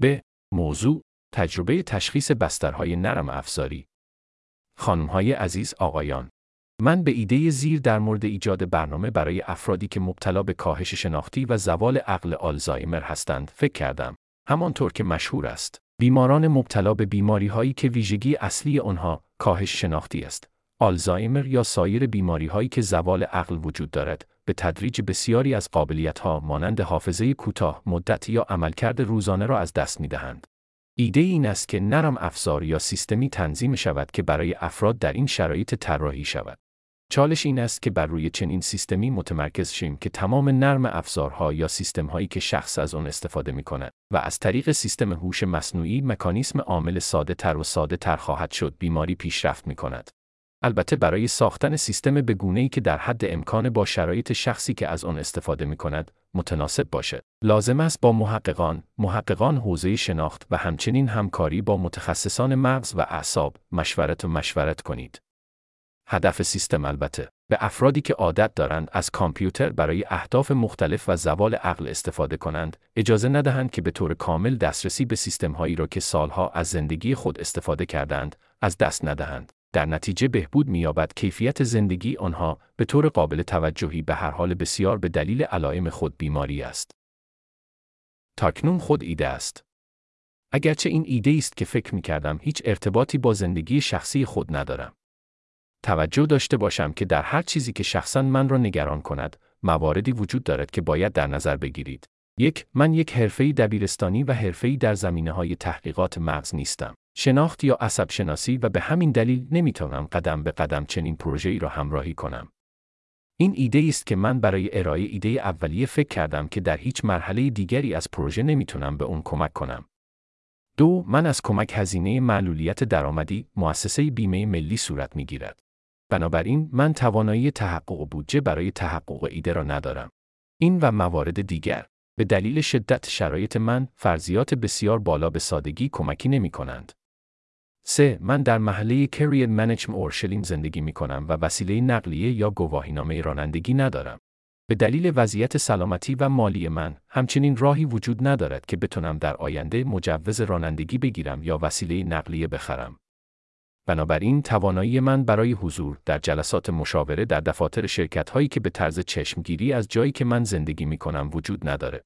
به موضوع تجربه تشخیص بسترهای نرم افزاری. خانمهای عزیز آقایان من به ایده زیر در مورد ایجاد برنامه برای افرادی که مبتلا به کاهش شناختی و زوال عقل آلزایمر هستند فکر کردم. همانطور که مشهور است بیماران مبتلا به بیماری هایی که ویژگی اصلی آنها کاهش شناختی است. آلزایمر یا سایر بیماری هایی که زوال عقل وجود دارد. به تدریج بسیاری از قابلیت ها مانند حافظه کوتاه مدت یا عملکرد روزانه را از دست می دهند. ایده این است که نرم افزار یا سیستمی تنظیم شود که برای افراد در این شرایط طراحی شود. چالش این است که بر روی چنین سیستمی متمرکز شیم که تمام نرم افزارها یا سیستم هایی که شخص از آن استفاده می کند و از طریق سیستم هوش مصنوعی مکانیسم عامل ساده تر و ساده تر خواهد شد بیماری پیشرفت می کند. البته برای ساختن سیستم به ای که در حد امکان با شرایط شخصی که از آن استفاده می کند متناسب باشد. لازم است با محققان، محققان حوزه شناخت و همچنین همکاری با متخصصان مغز و اعصاب مشورت و مشورت کنید. هدف سیستم البته به افرادی که عادت دارند از کامپیوتر برای اهداف مختلف و زوال عقل استفاده کنند اجازه ندهند که به طور کامل دسترسی به سیستم هایی را که سالها از زندگی خود استفاده کردند از دست ندهند در نتیجه بهبود می‌یابد کیفیت زندگی آنها به طور قابل توجهی به هر حال بسیار به دلیل علائم خود بیماری است. تاکنون خود ایده است. اگرچه این ایده است که فکر می کردم هیچ ارتباطی با زندگی شخصی خود ندارم. توجه داشته باشم که در هر چیزی که شخصا من را نگران کند، مواردی وجود دارد که باید در نظر بگیرید. یک، من یک حرفه‌ای دبیرستانی و حرفه‌ای در زمینه های تحقیقات مغز نیستم. شناخت یا عصب شناسی و به همین دلیل نمی‌تونم قدم به قدم چنین ای را همراهی کنم. این ایده است که من برای ارائه ایده اولیه فکر کردم که در هیچ مرحله دیگری از پروژه نمی‌تونم به اون کمک کنم. دو، من از کمک هزینه معلولیت درآمدی مؤسسه بیمه ملی صورت می‌گیرد. بنابراین من توانایی تحقق بودجه برای تحقق ایده را ندارم. این و موارد دیگر به دلیل شدت شرایط من فرضیات بسیار بالا به سادگی کمکی نمی کنند. 3. من در محله کریر منیجم اورشلیم زندگی می کنم و وسیله نقلیه یا گواهینامه رانندگی ندارم. به دلیل وضعیت سلامتی و مالی من، همچنین راهی وجود ندارد که بتونم در آینده مجوز رانندگی بگیرم یا وسیله نقلیه بخرم. بنابراین توانایی من برای حضور در جلسات مشاوره در دفاتر شرکت هایی که به طرز چشمگیری از جایی که من زندگی می کنم وجود نداره.